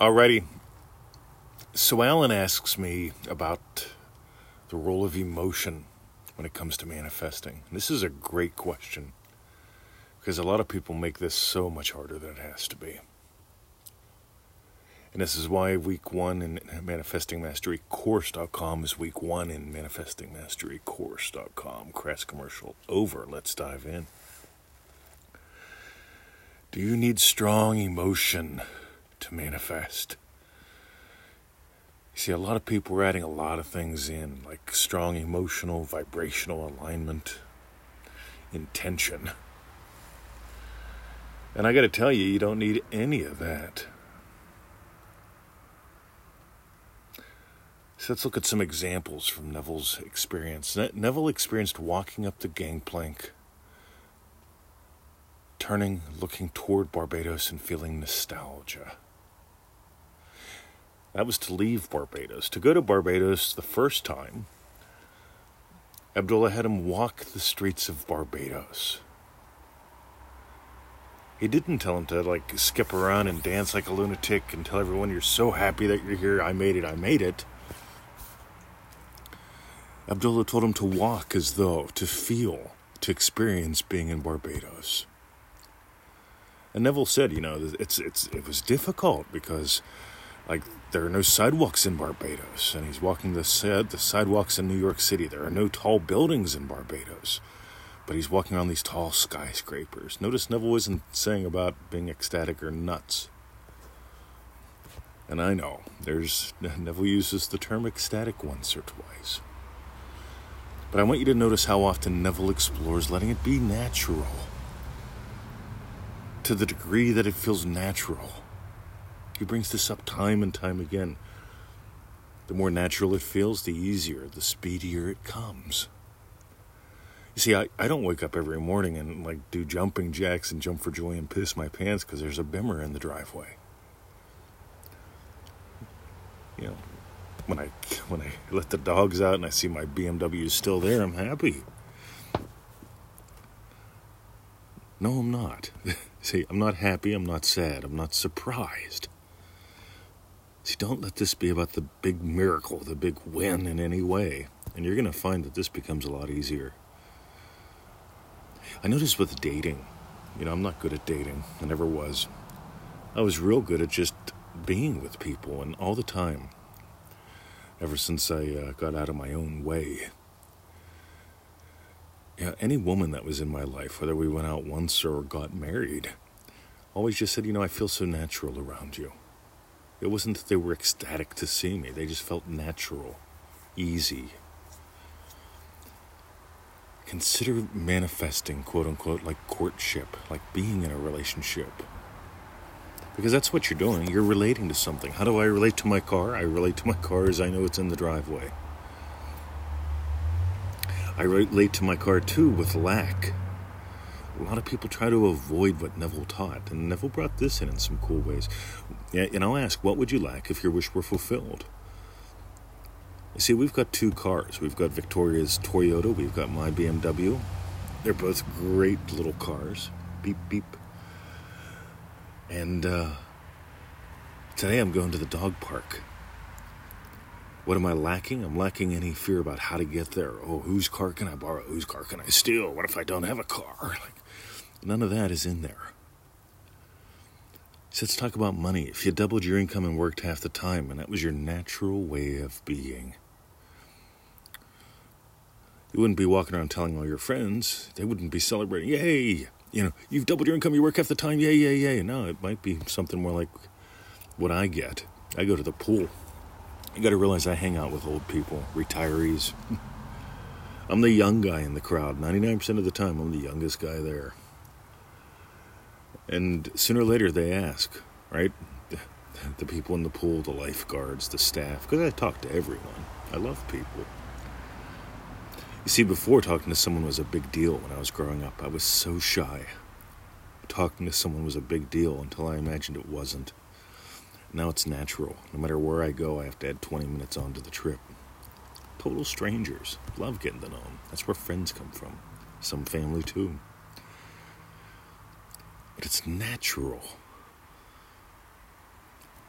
Alrighty. So Alan asks me about the role of emotion when it comes to manifesting. This is a great question because a lot of people make this so much harder than it has to be. And this is why week one in Manifesting Mastery Course.com is week one in Manifesting Mastery Course.com. Crass commercial over. Let's dive in. Do you need strong emotion to manifest? You see, a lot of people are adding a lot of things in, like strong emotional, vibrational alignment, intention. And I got to tell you, you don't need any of that. So let's look at some examples from Neville's experience. Ne- Neville experienced walking up the gangplank, turning, looking toward Barbados, and feeling nostalgia. That was to leave Barbados. To go to Barbados the first time, Abdullah had him walk the streets of Barbados. He didn't tell him to like skip around and dance like a lunatic and tell everyone you're so happy that you're here. I made it. I made it. Abdullah told him to walk as though, to feel, to experience being in Barbados. And Neville said, you know, it's it's it was difficult because, like, there are no sidewalks in Barbados, and he's walking the the sidewalks in New York City. There are no tall buildings in Barbados, but he's walking on these tall skyscrapers. Notice Neville isn't saying about being ecstatic or nuts. And I know there's Neville uses the term ecstatic once or twice. But I want you to notice how often Neville explores letting it be natural. To the degree that it feels natural. He brings this up time and time again. The more natural it feels, the easier, the speedier it comes. You see, I, I don't wake up every morning and like do jumping jacks and jump for joy and piss my pants because there's a bimmer in the driveway. You know, when I when I let the dogs out and I see my BMW is still there, I'm happy. No, I'm not. see, I'm not happy, I'm not sad, I'm not surprised. See, don't let this be about the big miracle, the big win in any way. And you're going to find that this becomes a lot easier. I noticed with dating, you know, I'm not good at dating. I never was. I was real good at just being with people and all the time ever since I uh, got out of my own way. Yeah, any woman that was in my life, whether we went out once or got married, always just said, You know, I feel so natural around you. It wasn't that they were ecstatic to see me, they just felt natural, easy. Consider manifesting, quote unquote, like courtship, like being in a relationship because that's what you're doing. You're relating to something. How do I relate to my car? I relate to my car as I know it's in the driveway. I relate to my car too with lack. A lot of people try to avoid what Neville taught, and Neville brought this in in some cool ways. And I'll ask, what would you lack if your wish were fulfilled? You see, we've got two cars. We've got Victoria's Toyota, we've got my BMW. They're both great little cars. Beep, beep. And uh, today I'm going to the dog park. What am I lacking? I'm lacking any fear about how to get there. Oh, whose car can I borrow? Whose car can I steal? What if I don't have a car? Like, none of that is in there. So let's talk about money. If you doubled your income and worked half the time, and that was your natural way of being, you wouldn't be walking around telling all your friends. They wouldn't be celebrating. Yay! you know, you've doubled your income, you work half the time, yay, yay, yay. No, it might be something more like what I get. I go to the pool. You got to realize I hang out with old people, retirees. I'm the young guy in the crowd. 99% of the time, I'm the youngest guy there. And sooner or later, they ask, right? The people in the pool, the lifeguards, the staff, because I talk to everyone. I love people. You see, before talking to someone was a big deal when I was growing up, I was so shy. Talking to someone was a big deal until I imagined it wasn't. Now it's natural. No matter where I go, I have to add 20 minutes onto the trip. Total strangers. Love getting to know them. That's where friends come from. Some family, too. But it's natural.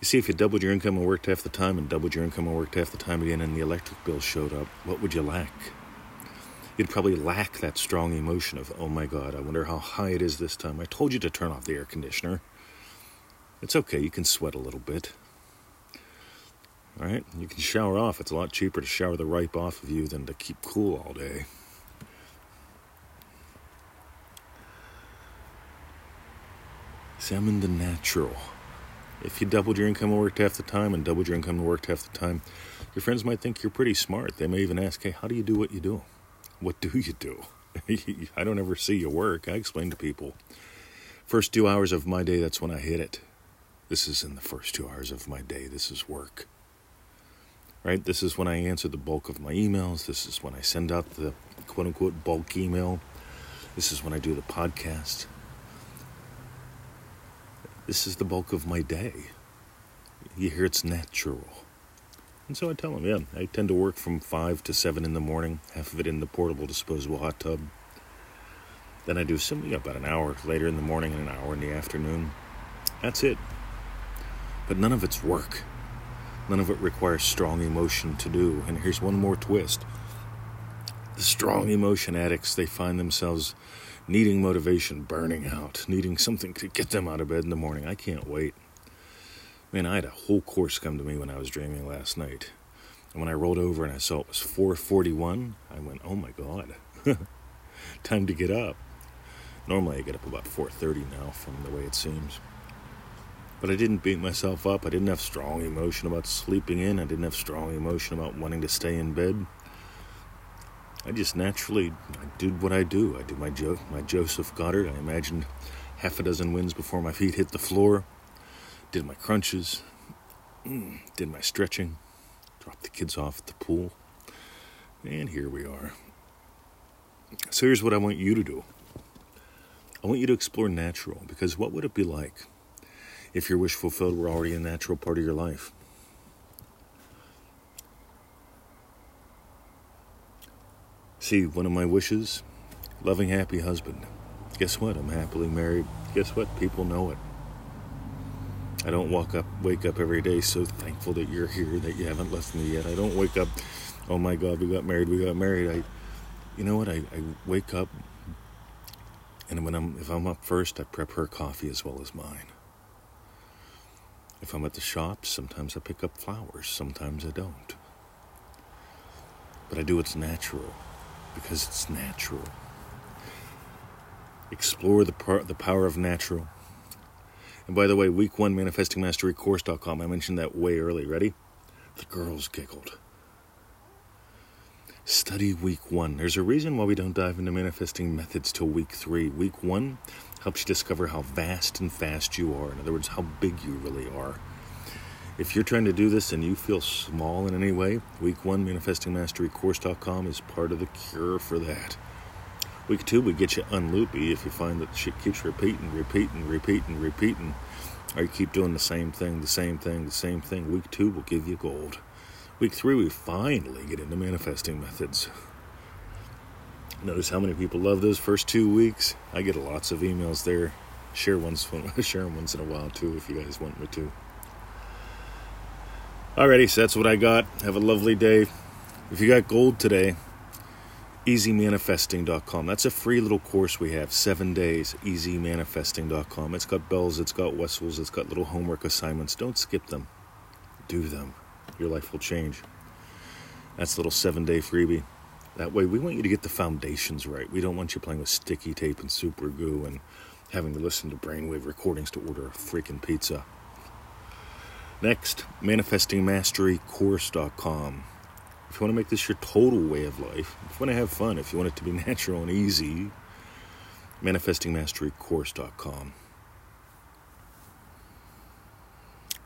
You You see, if you doubled your income and worked half the time and doubled your income and worked half the time again and the electric bill showed up, what would you lack? You'd probably lack that strong emotion of, oh my God, I wonder how high it is this time. I told you to turn off the air conditioner. It's okay, you can sweat a little bit. All right, you can shower off. It's a lot cheaper to shower the ripe off of you than to keep cool all day. See, the natural. If you doubled your income and worked half the time and doubled your income and worked half the time, your friends might think you're pretty smart. They may even ask, hey, how do you do what you do? What do you do? I don't ever see you work. I explain to people. First two hours of my day, that's when I hit it. This is in the first two hours of my day. This is work. Right? This is when I answer the bulk of my emails. This is when I send out the quote unquote bulk email. This is when I do the podcast. This is the bulk of my day. You hear it's natural. And so I tell them, yeah, I tend to work from 5 to 7 in the morning, half of it in the portable disposable hot tub. Then I do something about an hour later in the morning and an hour in the afternoon. That's it. But none of it's work. None of it requires strong emotion to do. And here's one more twist the strong emotion addicts, they find themselves needing motivation, burning out, needing something to get them out of bed in the morning. I can't wait. Man, I had a whole course come to me when I was dreaming last night. And when I rolled over and I saw it was 441, I went, "Oh my god. Time to get up." Normally I get up about 4:30 now from the way it seems. But I didn't beat myself up. I didn't have strong emotion about sleeping in. I didn't have strong emotion about wanting to stay in bed. I just naturally I did what I do. I do my jo- my Joseph Goddard. I imagined half a dozen wins before my feet hit the floor. Did my crunches. Mm, did my stretching. Dropped the kids off at the pool. And here we are. So here's what I want you to do. I want you to explore natural because what would it be like if your wish fulfilled were already a natural part of your life? See, one of my wishes loving, happy husband. Guess what? I'm happily married. Guess what? People know it. I don't walk up, wake up every day so thankful that you're here, that you haven't left me yet. I don't wake up, oh my God, we got married, we got married. I, you know what? I, I wake up, and when I'm, if I'm up first, I prep her coffee as well as mine. If I'm at the shops, sometimes I pick up flowers, sometimes I don't. But I do what's natural because it's natural. Explore the, par- the power of natural. And by the way, week one, manifestingmasterycourse.com, I mentioned that way early. Ready? The girls giggled. Study week one. There's a reason why we don't dive into manifesting methods till week three. Week one helps you discover how vast and fast you are. In other words, how big you really are. If you're trying to do this and you feel small in any way, week one, manifestingmasterycourse.com is part of the cure for that. Week two, we get you unloopy if you find that shit keeps repeating, repeating, repeating, repeating, or you keep doing the same thing, the same thing, the same thing. Week two will give you gold. Week three, we finally get into manifesting methods. Notice how many people love those first two weeks. I get lots of emails there. Share ones, share them once in a while too, if you guys want me to. Alrighty, so that's what I got. Have a lovely day. If you got gold today, easymanifesting.com. That's a free little course we have, seven days, easymanifesting.com. It's got bells, it's got whistles, it's got little homework assignments. Don't skip them, do them. Your life will change. That's a little seven day freebie. That way, we want you to get the foundations right. We don't want you playing with sticky tape and super glue and having to listen to brainwave recordings to order a freaking pizza. Next, manifestingmasterycourse.com. If you want to make this your total way of life, if you want to have fun, if you want it to be natural and easy, manifestingmasterycourse.com.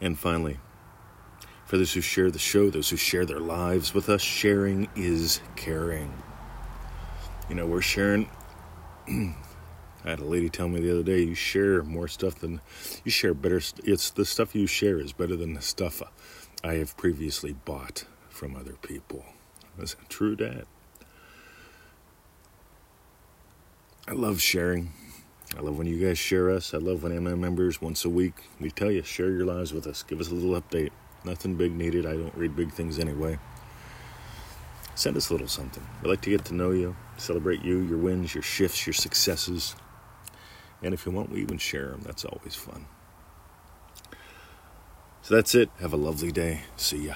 And finally, for those who share the show, those who share their lives with us, sharing is caring. You know, we're sharing I had a lady tell me the other day, you share more stuff than you share better. It's the stuff you share is better than the stuff I have previously bought from other people. Is it true, Dad? I love sharing. I love when you guys share us. I love when MM members once a week we tell you share your lives with us. Give us a little update. Nothing big needed. I don't read big things anyway. Send us a little something. We like to get to know you, celebrate you, your wins, your shifts, your successes. And if you want, we even share them. That's always fun. So that's it. Have a lovely day. See ya.